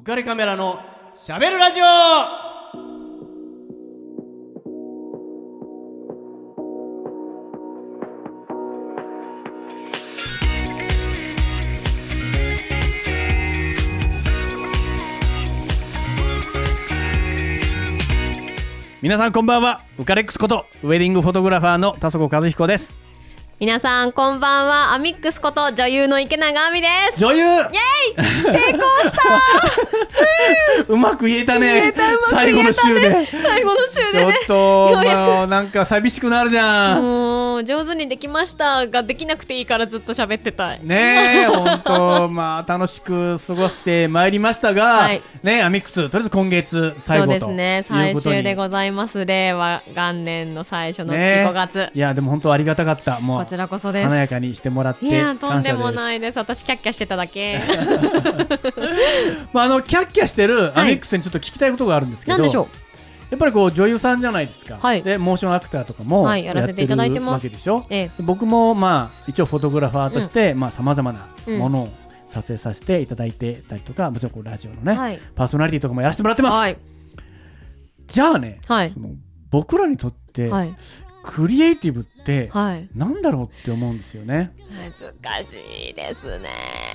浮かれカメラのしゃべるラジオ。皆さんこんばんは。ウカレックスことウェディングフォトグラファーの田底和彦です。皆さんこんばんは。アミックスこと女優の池永亜美です。女優！イエイ！成功した！うまく言えたね。言えたうまく最後の週で。最後の週ちょっでねとようや。くまあなんか寂しくなるじゃん上手にできましたができなくていいからずっと喋ってたい。ねえ本当 まあ楽しく過ごしてまいりましたが、はい。ねアミックスとりあえず今月最後とそうですね。最終でございます。令和元年の最初の月ね5月、いやでも本当ありがたかった。もうこちらこそです。華やかにしてもらっていやとんでもないです。私キャッキャしてただけ。まああのキャッキャしてるアミックスにちょっと聞きたいことがあるんですけど、なんでしょう？やっぱりこう女優さんじゃないですか、はい。でモーションアクターとかもはいやらせていただいてます。やってるわけでしょ。ええ。僕もまあ一応フォトグラファーとしてさまざ、まなものを撮影させていただいてたりとかもちろんこうラジオのね、はい。パーソナリティとかもやらせてもらってます、はい。じゃあね、はい。その僕らにとって、はい。クリエイティブってはい。なんだろうって思うんですよね、難しいですね。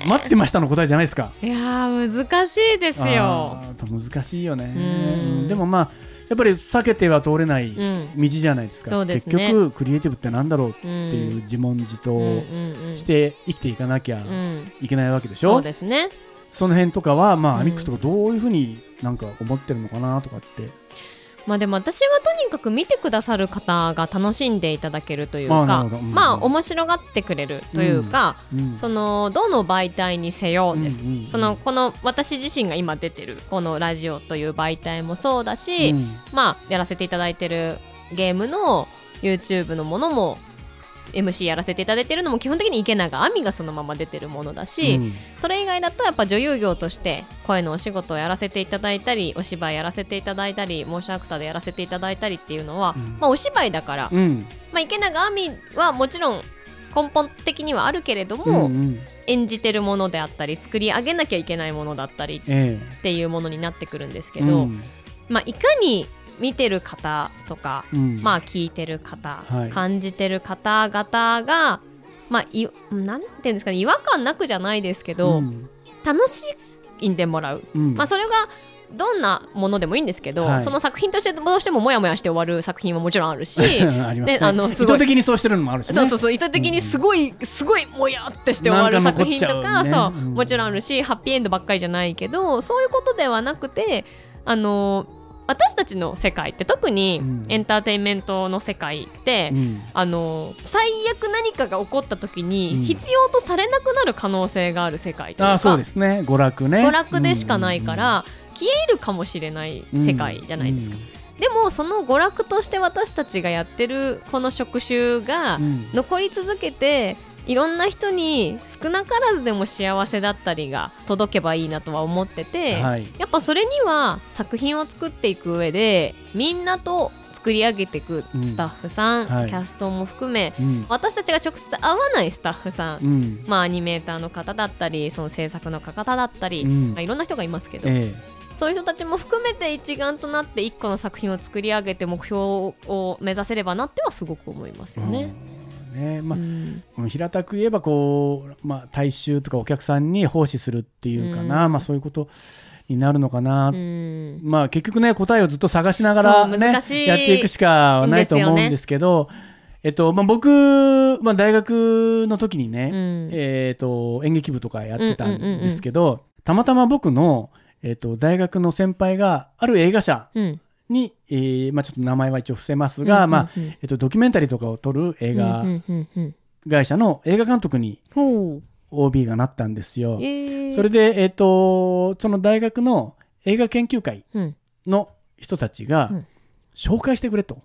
待ってましたの答えじゃないですか。いやー難しいですよ。難しいよね。うん。でもまあやっぱり避けては通れないうん。道じゃないですか、そうですね。結局クリエイティブってなんだろうってうんいう自問自答して生きていかなきゃうん。いけないわけでしょ、そうですね。その辺とかはまあうん。アミックスとかどういうふうになんか思ってるのかなとかってまあでも私はとにかく見てくださる方が楽しんでいただけるというかうんまあ面白がってくれるというか、うんそのどの媒体にせよです、うんうんうん。そのこの私自身が今出てるこのラジオという媒体もそうだし、うん。まあやらせていただいてるゲームの YouTube のものも MC やらせていただいてるのも基本的に池永亜美がそのまま出てるものだし、うん。それ以外だとやっぱ女優業として声のお仕事をやらせていただいたりお芝居やらせていただいたりモーションアクターでやらせていただいたりっていうのは、うん。まあ、お芝居だから、うん。まあ、池永亜美はもちろん根本的にはあるけれどうんも、うん。演じてるものであったり作り上げなきゃいけないものだったりっえていうものになってくるんですけえど、うん。まあ、いかに見てる方とか、うん。まあ、聞いてる方、はい。感じてる方々が、まあ、いなんていうんですかね違和感なくじゃないですけど、うん。楽しんでもらう、うん。まあ、それがどんなものでもいいんですけど、はい。その作品としてどうしてもモヤモヤして終わる作品はもちろんあるし あのす意図的にそうしてるのもあるしね。そうそうそう意図的にすごい、すごいもやってして終わる作品とかうね。そう、うん。もちろんあるしハッピーエンドばっかりじゃないけどそういうことではなくてあの私たちの世界って特にうん。エンターテインメントの世界って、うん。あの最悪何かが起こった時うん。に必要とされなくなる可能性がある世界というか、あそうですね。娯楽ね。娯楽でしかないから、消えるかもしれない世界じゃないですか、でもその娯楽として私たちがやってるこの職種がうん。残り続けていろんな人に少なからずでも幸せだったりが届けばいいなとは思ってて、はい。やっぱそれには作品を作っていく上でみんなと作り上げていくうん。スタッフさん、はい。キャストも含めうん。私たちが直接会わないスタッフさん、うん。まあ、アニメーターの方だったりその制作の方だったり、うん。まあ、いろんな人がいますけど、えそういう人たちも含めて一丸となって一個の作品を作り上げて目標を目指せればなってはすごく思いますえよね。うんね。まあうん。うん平たく言えばこう、まあ、大衆とかお客さんに奉仕するっていうかな、うん。まあ、そういうことになるのかな、うん。まあ、結局ね答えをずっと探しながら、ね、やっていくしかないと思うんですけどえっとまあ、僕、まあ、大学の時にね、うん。えっと演劇部とかやってたんですけど、たまたま僕の、えっと大学の先輩がある映画社うんに、えーまあ、ちょっと名前は一応伏せますが、ドキュメンタリーとかを撮る映画会社の映画監督に OB がなったんですよ。えー。それで、えっとその大学の映画研究会うん。の人たちがうん。紹介してくれと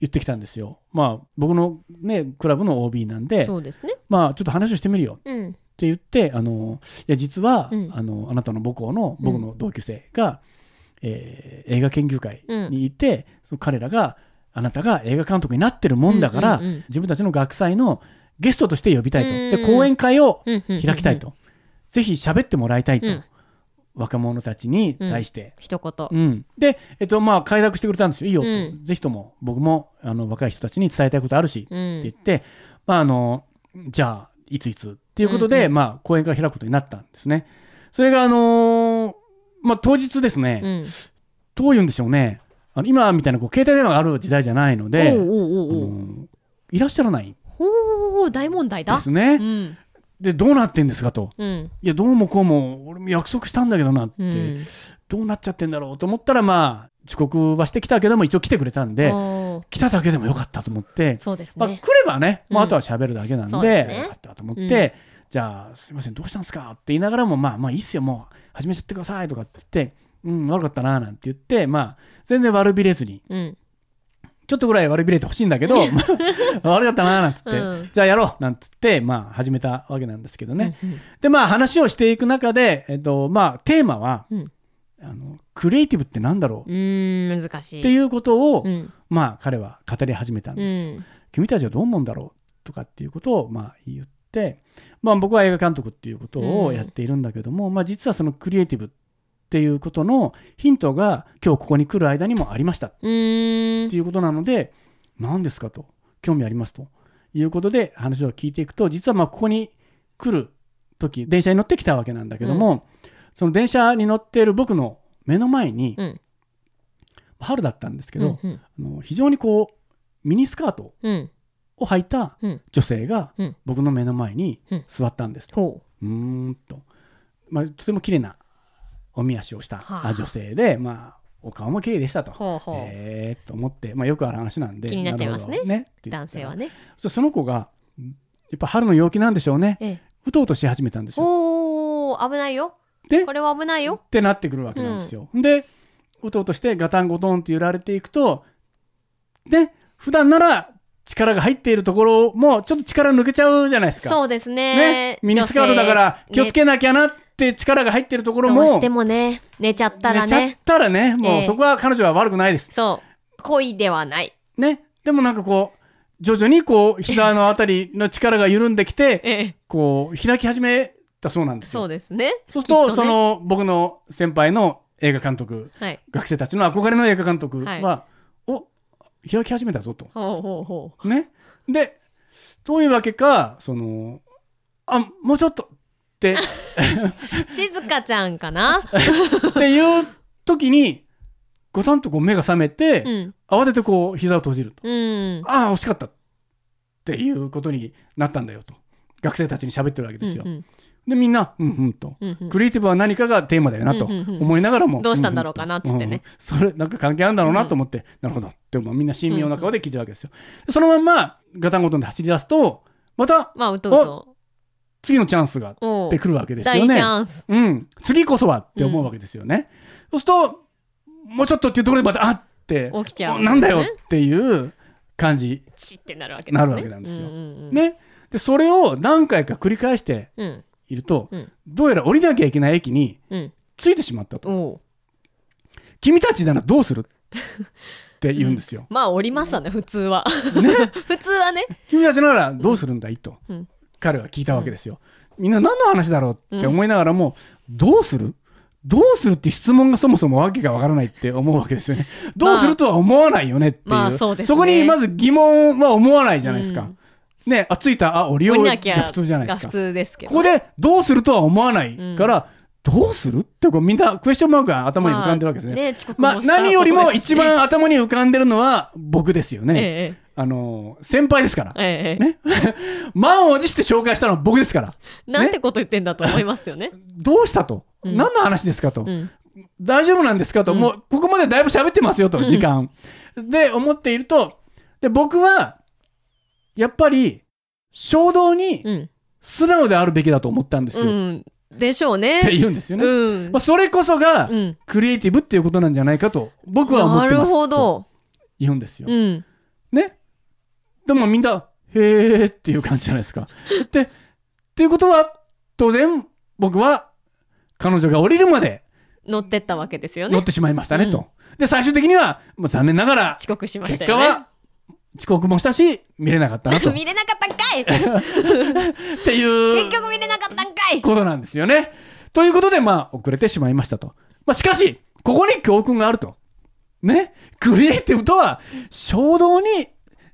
言ってきたんですよ。まあ僕のねクラブの OB なんでそうですね。まあちょっと話をしてみるようん。って言ってあのいや実は、うん。あのあなたの母校の僕の同級生が、えー映画研究会にいて、その彼らがあなたが映画監督になってるもんだから、うんうんうん自分たちの学祭のゲストとして呼びたいと、うんで講演会をうんうんうんうん。開きたいと、ぜひ喋ってもらいたいと、うん。若者たちに対して、一言。うん。で、えっとまあ、快諾してくれたんですよ。いいよと、うん。ぜひとも僕もあの若い人たちに伝えたいことあるし、うん。って言って、まあ、あのじゃあいついつ。っていうことで、うんうんまあ、講演会を開くことになったんですね。それが、あのーまあ、当日ですね、うん。どういうんでしょうね。あの今みたいなこう携帯電話がある時代じゃないので、いらっしゃらない。ほう大問題だ。ですね。うん。でどうなってんですかと。うん。いやどうもこうも俺も約束したんだけどなって、うん。どうなっちゃってんだろうと思ったらまあ遅刻はしてきたけども一応来てくれたんで来ただけでもよかったと思って、まあ、そうですね。来ればね、まあ、うん。あとは喋るだけなんで,、よかったと思って、じゃあすいませんどうしたんですかって言いながらもまあまあいいっすよもう始めちゃってくださいとかって言ってうん悪かったななんて言ってまあ全然悪びれずに。うん。ちょっとぐらい悪びれてほしいんだけど まあ悪かったななんて言って、うん。じゃあやろうなんて言ってまあ始めたわけなんですけどね、うんでまあ話をしていく中で、えっとまあ、テーマは、うん。あのクリエイティブってなんだろう？難しい。っていうことを、うん。まあ彼は語り始めたんうです。君たちはどう思うんだろう？とかっていうことをまあ言って、まあ、僕は映画監督っていうことをやっているんだけども、まあ、実はそのクリエイティブっていうことのヒントが今日ここに来る間にもありましたっていうことなので何ですかと興味ありますということで話を聞いていくと実はまあここに来る時電車に乗ってきたわけなんだけども、その電車に乗っている僕の目の前に、うん。春だったんですけど、うん。あの非常にこうミニスカートうんを履いたうん。女性がうん。僕の目の前にうん。座ったんですと。ほう。ーんと、まあ、とても綺麗なおみ足をした女性で、まあ、お顔も綺麗でしたと。うほうほう。えー、と思って、まあ、よくある話なんで気になっちゃいますね。ね。男性はね。そその子がやっぱ春の陽気なんでしょうね。ええ。うとうとし始めたんですよ。おー危ないよ。でこれは危ないよ。ってなってくるわけなんですよ。でうとうとしてガタンゴトンって揺られていくとで普段なら力が入っているところもちょっと力抜けちゃうじゃないですか。そうですね。ね？ミニスカートだから気をつけなきゃなって力が入っているところも。どうしてもね寝ちゃったら寝ちゃっねたらねもえ。えうそこは彼女は悪くないです。そう恋ではない。ね？でもなんかこう徐々にこう膝のあたりの力が緩んできて ええ。こう開き始めたそうなんですよ。そうですね。そうするとね。その僕の先輩の映画監督はい。学生たちの憧れの映画監督は、はお開き始めたぞと。ほうほうほう。ね、でどういうわけかそのあもうちょっとって。静香ちゃんかな？っていう時にごたんとこう目が覚めて、うん。慌ててこう膝を閉じると。うん。ああ惜しかったっていうことになったんだよと。学生たちに喋ってるわけですよ。うんでみんなうんうんと。うんうん。クリエイティブは何かがテーマだよなとうんうんうん思いながらも、どうしたんだろうかなっつってね。うんうんそれなんか関係あるんだろうなと思って、なるほどってもうみんな神妙な顔で聞いてるわけですよ。でそのまんまガタンゴトンで走り出すとまたまあうとうと。次のチャンスがおう出てくるわけですよね。うん、次こそはって思うわけですよね。そうするともうちょっとっていうところでまたあって起きちゃうおなんだよっていう感じ、チってなるわけね。なるわけなんですよ。うんうんうん。ね。でそれを何回か繰り返してうん。いると、うん。どうやら降りなきゃいけない駅にうん。着いてしまったと。君たちならどうする？って言うんですよ。まあ降りますわね普通は。ね、普通はね。君たちならどうするんだい？と、うん。彼は聞いたわけですよ。みんな何の話だろうって思いながらも、どうする？どうするって質問がそもそもわけがわからないって思うわけですよね。どうするとは思わないよねっていう。まあそうですね。こにまず疑問は思わないじゃないですか。うん。ね、あ、着いた、あ、降りようが降りなきゃ普通じゃないですが普か。通ですけどここでどうするとは思わないから、どうするってこうみんなクエスチョンマークが頭に浮かんでるわけですね。まあ遅刻まあ、何よりも一番頭に浮かんでるのは僕ですよね。えあの先輩ですから。ええええ。えね、満を持して紹介したのは僕ですから。えなんてこと言ってんだと思いますよね。どうしたと、うん。何の話ですかと、うん。大丈夫なんですかと、うん。もうここまでだいぶ喋ってますよと、うん。時間。で、思っていると、で僕は、やっぱり、衝動にうん。素直であるべきだと思ったんですよ。でしょうねて言うんですよね。うんまあ、それこそが、うんクリエイティブっていうことなんじゃないかと、僕は思っなるてます。ほどと言うんですよ。うんね。でもみんな、へーっていう感じじゃないですか。で、っていうことは、当然、僕は、彼女が降りるまで乗ってったわけですよね乗ってしまいましたね、うんと。で、最終的には、もう残念ながら、遅刻しましたよね結果は、遅刻もしたし、見れなかったなと。っ 見れなかったんかいていう結局見れなかったんかいことなんですよね。ということで、まあ、遅れてしまいましたと。まあ、しかし、ここに教訓があると。ね。クリエイティブとは、衝動に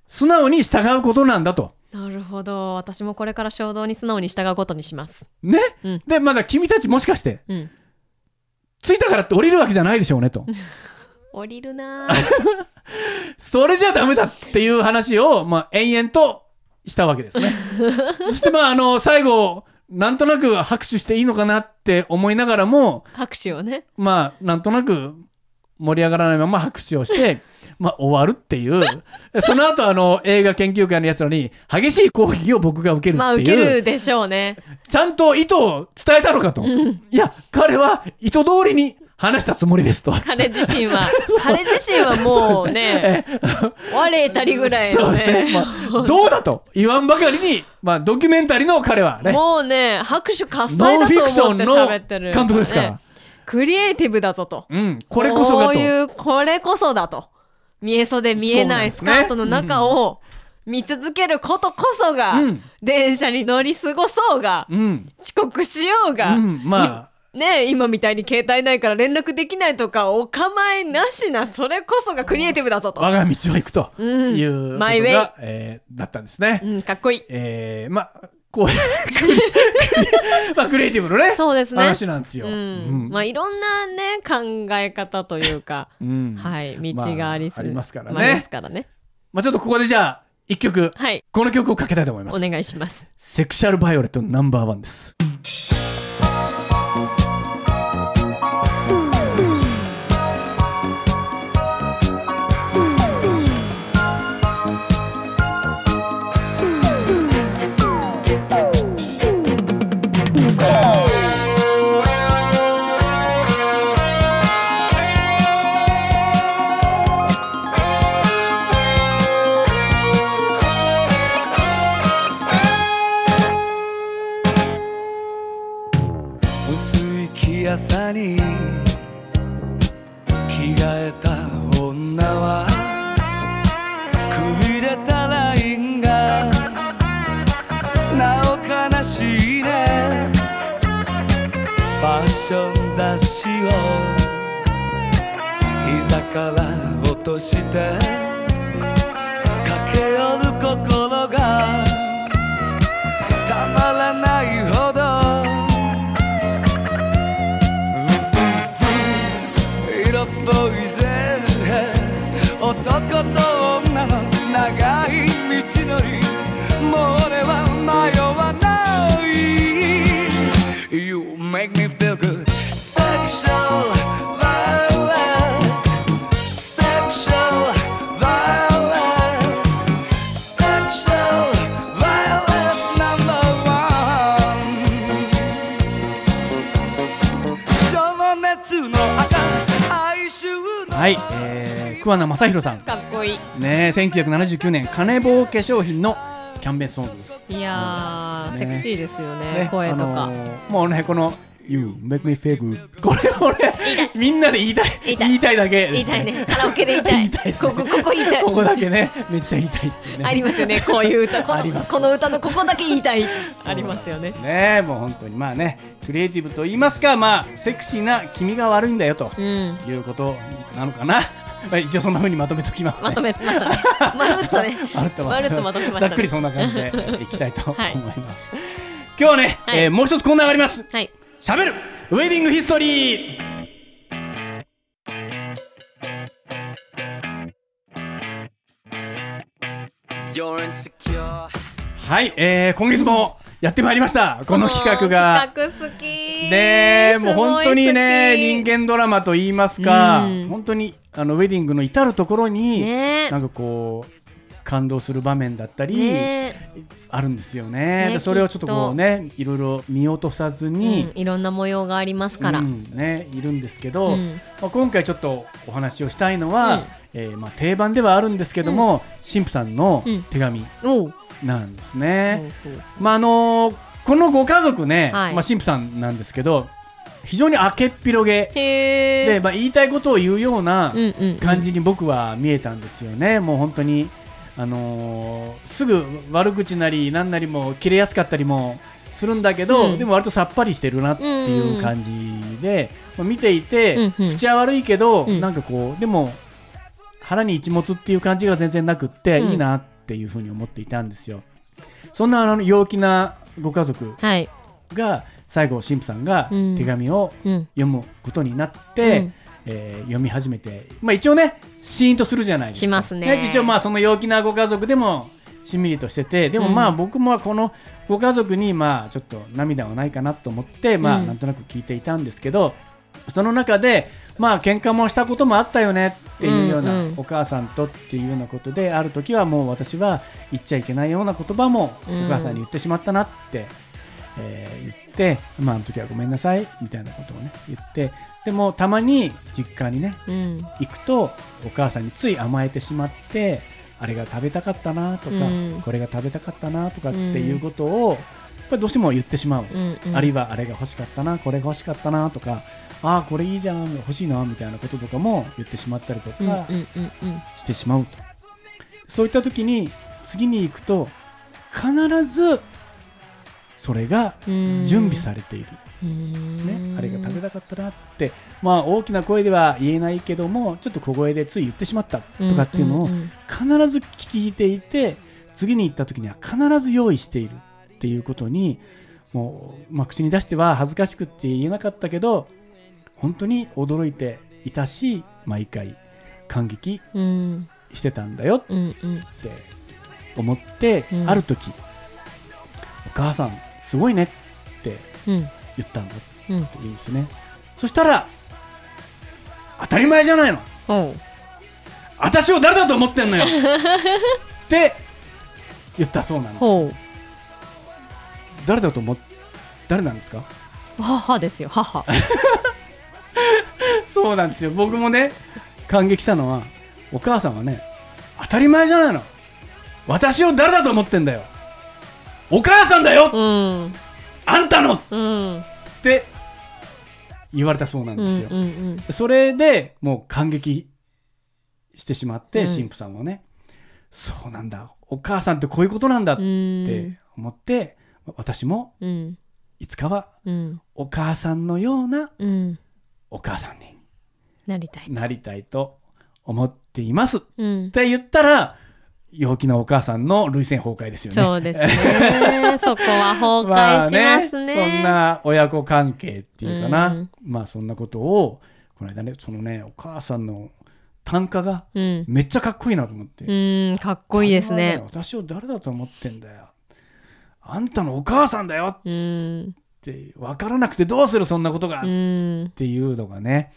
素直に従うことなんだと。なるほど私もこれから衝動に素直に従うことにしますね。うんで、まだ君たちもしかして、うん着いたからって降りるわけじゃないでしょうねと。降りるな それじゃダメだっていう話を、まあ、延々としたわけですね。そして、まあ、あの、最後、なんとなく拍手していいのかなって思いながらも、拍手をねまあ、なんとなく盛り上がらないまま拍手をして、まあ、終わるっていう。その後、あの、映画研究会のやつらに、激しい攻撃を僕が受けるまあ受っていう。けるでしょうねちゃんと意図を伝えたのかと。いや、彼は意図通りに話したつもりですと。彼自身は。彼自身はもうね我たりぐらいのね。どうだと言わんばかりに、まあ、ドキュメンタリーの彼はね、もうね拍手喝ノ采だと思って喋ってる監督ですから。ねクリエイティブだぞと。うん、これこそがと。こういうこれこそだと。見え袖見えないスカートの中を見続けることこそが、うん。電車に乗り過ごそうが、うん、遅刻しようが、うん、まあ、いね今みたいに携帯ないから連絡できないとかお構いなしなそれこそがクリエイティブだぞと、我が道を行くとうん。いうことマイウェイが、えーだったんですね。うん、かっこいい。えー、まあ、こうまあ、クリエイティブのね、そうですね。話なんですよ。うん。うん。まあいろんなね考え方というか、うん。はい道がありす、まあますからね。まあありますからね。まあ、ちょっとここでじゃあ、一曲、はい。この曲をかけたいと思います。お願いします。セクシャルバイオレットナンバーワンです。薄い気朝に着替えた女はくびれたラインがなお悲しいね。ファッション雑誌を膝から落として桑名正宏さん。かっこいい。ね1979年、金棒化粧品のキャンペーンソング。いやー、ね。セクシーですよねね声とか、あのーもうね、この、You make me feel good。これ俺、みんなで言いたい。言いたい。だけ。です、言いたいね。カラオケで言いたい。ね。ここここ言いたい。ここだけね、めっちゃ言いたいね。ありますよねこういう歌。このあります。この歌のここだけ言いたい。ありますよね。ねもう本当にまあねクリエイティブと言いますかまあセクシーな君が悪いんだよとうん。いうことなのかな、まあ、一応そんな風にまとめておきますね。まとめましたね。まるっとね。まるっとまとまとめましたね。ざっくりそんな感じでえーいきたいと思いはい。ます、今日はね、はい。えーもう一つコーナーがあります。はい。しゃべる。ウェディングヒストリーはい、えー、今月もやってまいりました。この企画が。この企画好き。ねもう本当にね人間ドラマと言いますか、うん。本当にあのウェディングの至る所に、ねなんかこう感動する場面だったり、ねあるんですよね。ねでそれをちょっとこうねいろいろ見落とさずに、うん、いろんな模様がありますから、うんね、いるんですけど、うん。まあ、今回ちょっとお話をしたいのは、うん。えーまあ、定番ではあるんですけども、神父さんのうん。手紙なんですね。まああのーこのご家族ね、はい。まあ、神父さんなんですけど非常に明けっぴろげ。で、まあ、言いたいことを言うようなうんうんうん。感じに僕は見えたんですよね、もう本当に、あのーすぐ悪口なり何なりも切れやすかったりもするんだけど、うん。でも割とさっぱりしてるなっていう感じで、まあ見ていて、うんうん。口は悪いけど、うん。なんかこうでも腹に一物っていう感じが全然なくって、うん。いいなっていうふうに思っていたんですよ。そんなあの陽気なご家族はい。が最後神父さんがうん。手紙をうん。読むことになって、うん。えー読み始めて、まあ、一応ねシーンとするじゃないですか。しますね。一応まあその陽気なご家族でもしんみりとしててでもまあうん僕もこのご家族にまあちょっと涙はないかなと思ってまあうん。なんとなく聞いていたんですけど、その中でまあ喧嘩もしたこともあったよねっていうような、うんうん。お母さんとっていうようなことである時はもう私は言っちゃいけないような言葉もお母さんに言ってしまったなって、えー言って、まあ、あの時はごめんなさいみたいなことをね言ってでもたまに実家にねうん。行くとお母さんについ甘えてしまってあれが食べたかったなとか、うん。これが食べたかったなとかっていうことを、やっぱりどうしても言ってしまう、うんうんあるいはあれが欲しかったなこれが欲しかったなとかああこれいいじゃん欲しいなみたいなこととかも言ってしまったりとかしてしまうと、そういった時に次に行くと必ずそれがうん。準備されている、うん。ね、あれが食べたかったなって、まあ、大きな声では言えないけどもちょっと小声でつい言ってしまったとかっていうのを必ず聞いていて次に行った時には必ず用意しているっていうことにもう、まあ、口に出しては恥ずかしくって言えなかったけど本当に驚いていたし毎回感激うんしてたんだよって思って、うん。ある時お母さんすごいねってうん。言ったんだってうん言うんですね。そしたら当たり前じゃないの。私を誰だと思ってんのよ。って言ったそうなんです。ほう。誰だと思っ誰なんですか？母ですよ母 そうなんですよ。僕もね感激したのはお母さんはね当たり前じゃないの。私を誰だと思ってんだよ。お母さんだよ、うん。あんたの。っうん。て言われたそうなんうんですよ、うんうんそれでもう感激してしまって、うん。神父さんもねそうなんだ。お母さんってこういうことなんだっうん。て思って、私もうん。いつかはうん。お母さんのようなうん。お母さんになりたいなりたいと思っています。っうん。て言ったら陽気なお母さんの涙腺崩壊ですよね。そうですね。そこは崩壊しますね,、まあそんな親子関係っていうかな、うん。まあそんなことをこの間ねそのねお母さんの短歌がうん。めっちゃかっこいいなと思って、うんかっこいいですね私を誰だと思ってんだよあんたのお母さんだよっうんて分からなくてどうするそんなことが、うっんていうのがね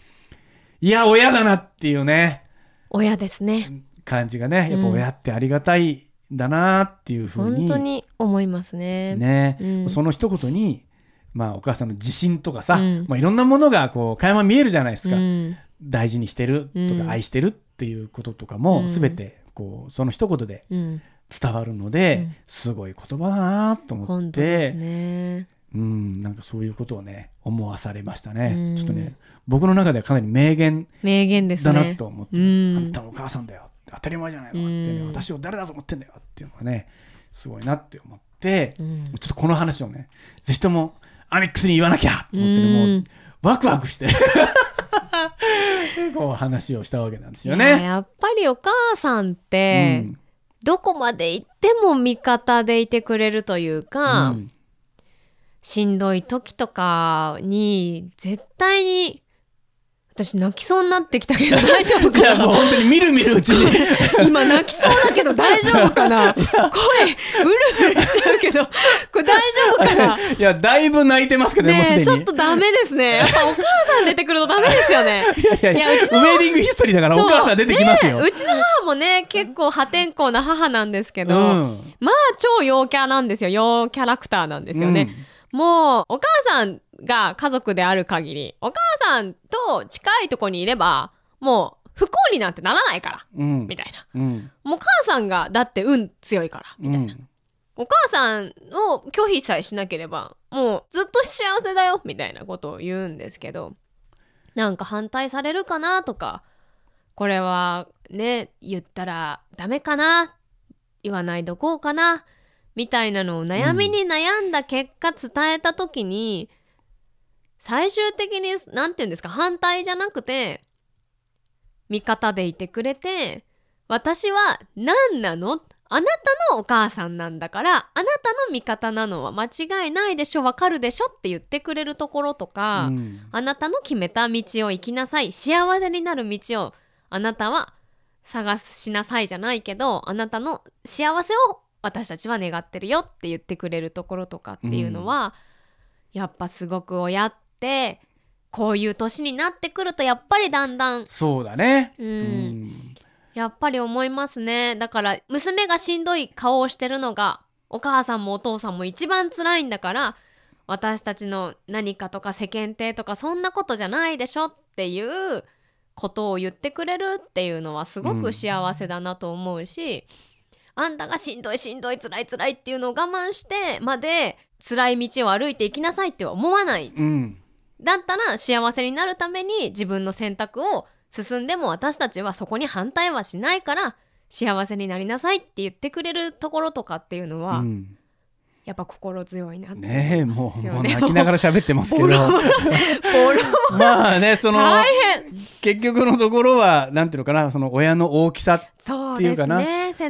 いや親だなっていうね。親ですね。感じがねやっぱ親ってありがたいんだなっていうふうに、本当に思いますね。ね、うん。その一言に、まあ、お母さんの自信とかさ、うん。まあ、いろんなものがこう垣間見えるじゃないですか、うん。大事にしてるとか、うん。愛してるっていうこととかも、うん。全てこうその一言でうん。伝わるので、うん。すごい言葉だなと思って。ねうん、なんかそういうことをね思わされましたね、うん。ちょっとね僕の中ではかなり名言名言ですだねなと思って、うん。あんたのお母さんだよ。当たり前じゃないのってね、うん私を誰だと思ってんだよっていうのがねすごいなって思って、うん。ちょっとこの話をねぜひともアミックスに言わなきゃと思ってね、うん。もうワクワクして こう話をしたわけなんですよね。やっぱりお母さんって、うん。どこまで行っても味方でいてくれるというか、うんしんどい時とかに絶対に私泣きそうになってきたけど大丈夫いやかなもう本当にみるみるうちに。今泣きそうだけど大丈夫かな。声うるうるしちゃうけどこれ大丈夫かな。いやだいぶ泣いてますけどねもうすでに。ねえちょっとダメですね。やっぱお母さん出てくるとダメですよね。いやいやいやいやうちのウェディングヒストリーだからお母さん出てきますよ。ねうちの母もね結構破天荒な母なんですけど、うん。まあ超陽キャなんですよ。陽キャラクターなんですよね、もうお母さんが家族である限りお母さんと近いとこにいればもう不幸になんてならないからうん。うんみたいな。うん。もう母さんがだって運強いからみたいな、うんお母さんを拒否さえしなければもうずっと幸せだよみたいなことを言うんですけどなんか反対されるかなとかこれはね言ったらダメかな言わないどこうかなみたいなのを悩みに悩んだ結果伝えた時に、最終的に何て言うんですか反対じゃなくて味方でいてくれて私は何なの？あなたのお母さんなんだからあなたの味方なのは間違いないでしょわかるでしょって言ってくれるところとか、うん。あなたの決めた道を行きなさい幸せになる道をあなたは探しなさいじゃないけどあなたの幸せを私たちは願ってるよって言ってくれるところとかっていうのは、やっぱすごく親ってこういう年になってくるとやっぱりだんだんそうだね。うん。うん。やっぱり思いますね。だから娘がしんどい顔をしてるのがお母さんもお父さんも一番辛いんだから私たちの何かとか世間体とかそんなことじゃないでしょっていうことを言ってくれるっていうのはすごく幸せだなと思うし、あんたがしんどいしんどい辛い辛いっていうのを我慢してまで辛い道を歩いていきなさいって思わない。うん。だったら幸せになるために自分の選択を進んでも私たちはそこに反対はしないから幸せになりなさいって言ってくれるところとかっていうのは、うんやっぱ心強いなってねえもうますよね。もう 泣きながら喋ってますけど。まあねその結局のところはなんていうのかなその親の大きさっていうかな。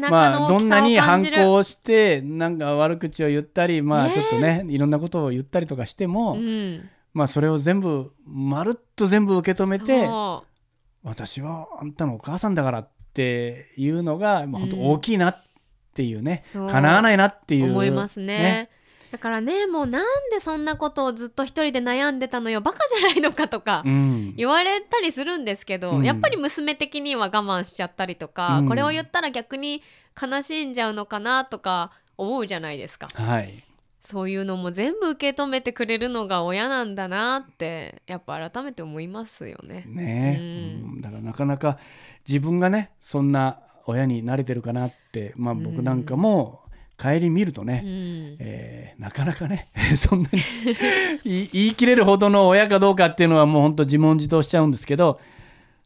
まあどんなに反抗してなんか悪口を言ったりまあねちょっとねいろんなことを言ったりとかしても、うん、まあそれを全部まるっと全部受け止めてそ私はあんたのお母さんだからっていうのが、まあ、本当大きいなっていうね、叶わないなっていう思いますね。だからねもうなんでそんなことをずっと一人で悩んでたのよバカじゃないのかとか、うん。言われたりするんですけど、うん。やっぱり娘的には我慢しちゃったりとか、うん。これを言ったら逆に悲しんじゃうのかなとか思うじゃないですか。はい。そういうのも全部受け止めてくれるのが親なんだなってやっぱ改めて思いますよね。ね。うん。うん。だからなかなか自分がねそんな親に慣れてるかなって、まあ、僕なんかも帰り見るとね、うん。えーなかなかね そんなに言い切れるほどの親かどうかっていうのはもう本当自問自答しちゃうんですけど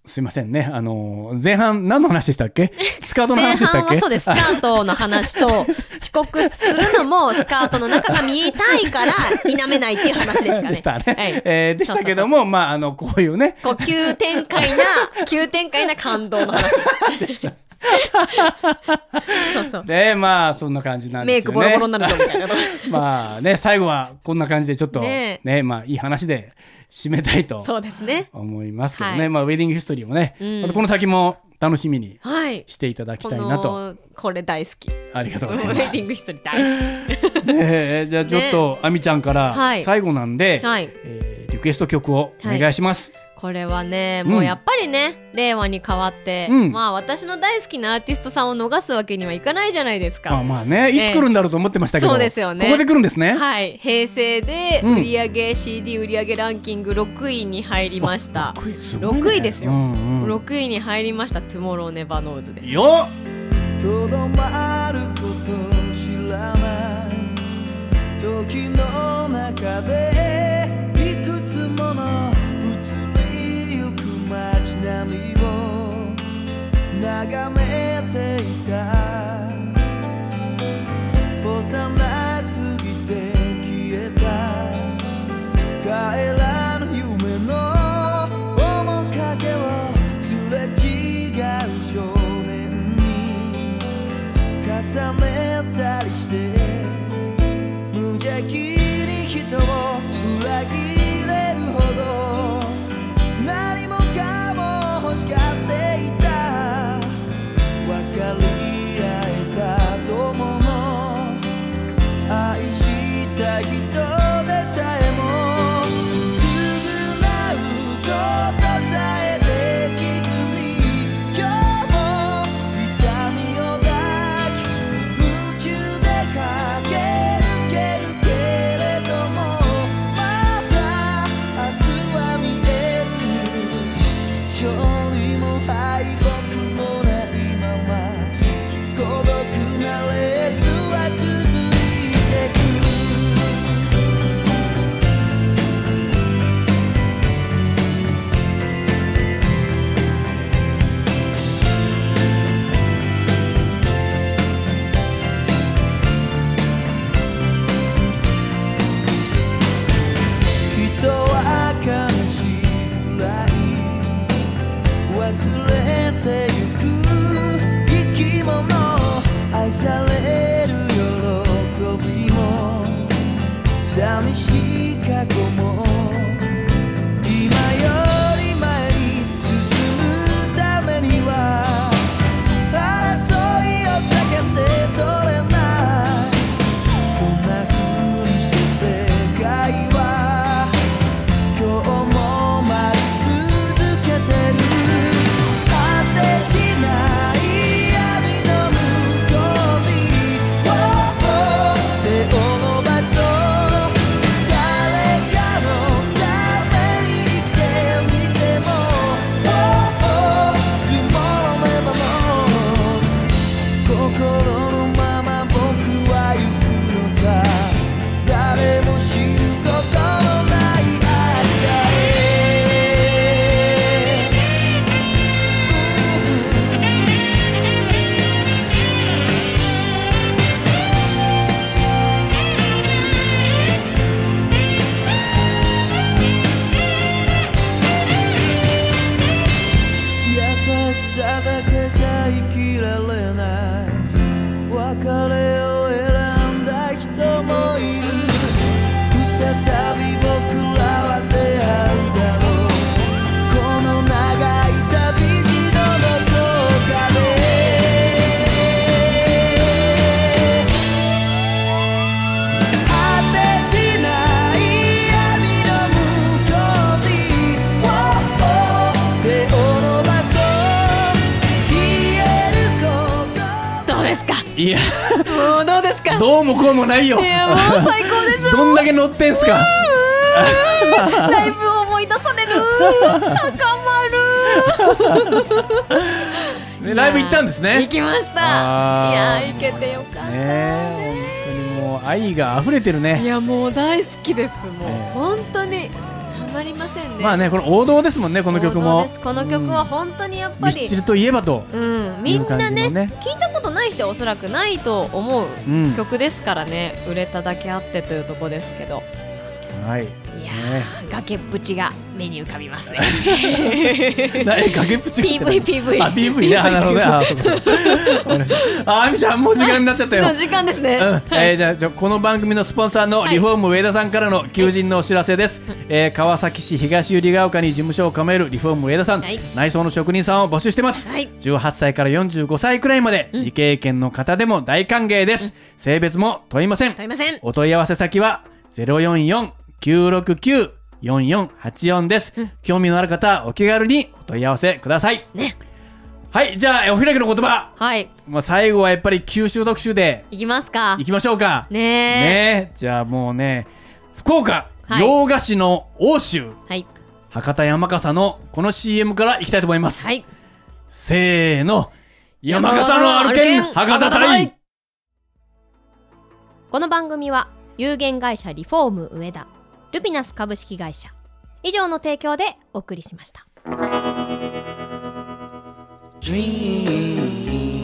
すいませんねあのー前半何の話でしたっけ？スカートの前話でしたっけ？そうです。スカートの話と 遅刻するのもスカートの中が見えたいから否めないっていう話ですかね。でしたね、はい。えーでしたけどもまああのこういうね。こう急展開な急展開な感動の話です。そうそう。でまあそんな感じなんですよねクボロボロになるぞみたいなこと。まあね最後はこんな感じでちょっとねねまあいい話で締めたいとそうですね。思いますけどね、はいまあウェディングヒストリーもね、うんまたこの先も楽しみにはい。していただきこたいなとのこれ大好き。ウありがとうございェますディングヒストリー大好えーじゃあちょっと、あみちゃんからはい最後なんで、き。はい。えーリクエスト曲をお願いします、これはね、うん。もうやっぱりね、令和に変わって、うん。まあ私の大好きなアーティストさんを逃すわけにはいかないじゃないですか。まあまあねいつ来るんだろうと思ってましたけど、そうですよね。ここで来るんですね、はい、平成でうん。売上、CD 売上ランキング6位に入りました。6位すごいね。6位ですよ。うんうん。6位に入りました「Tomorrow Never Knows」です。よっ。とどまること知らない時の中でどうもこうもないよ。いやもう最高でしょ。どんだけ乗ってんすか。ライブを思い出される。高まる。ねライブ行ったんですね。行きました。いやー行けてよかったね。え本当にもう愛が溢れてるいねやもう大好きです。もう、ええ。本当に。たまりませんね。まあねこれ王道ですもんねこの曲も。です。この曲は本当にやっぱり。ミスチルといえばと。うん、みんなねのね。聞いたことない人はおそらくないと思ううん。曲ですからね。売れただけあってというとこですけどはい。いやねー、崖っぷちが目に浮かびますね。なえ崖っぷち PV PV あ PV ねあなるほどね。あそそああみちゃん もう時間になっちゃったよ。の時間ですね、うん。はい。えーじゃあじゃあこの番組のスポンサーのはい。リフォーム上田さんからの求人のお知らせです、えー川崎市東百合ヶ丘に事務所を構えるリフォーム上田さん、はい。内装の職人さんを募集してます、はい。18歳から45歳くらいまで、うん。未経験の方でも大歓迎です、性別も問いません。問いません。お問い合わせ先は044-969-4484です、うん。興味のある方はお気軽にお問い合わせください。ね。はいじゃあえお開きの言葉。はい。まあ、最後はやっぱり九州特集で。いきますか。いきましょうか。ね。えね。えじゃあもうね福岡、はい。洋菓子の欧州。はい。博多山笠のこの CM からいきたいと思います、はい。せーの。山笠の歩けん博多隊この番組は有限会社リフォーム上田ルピナス株式会社。以上の提供でお送りしました。Dream,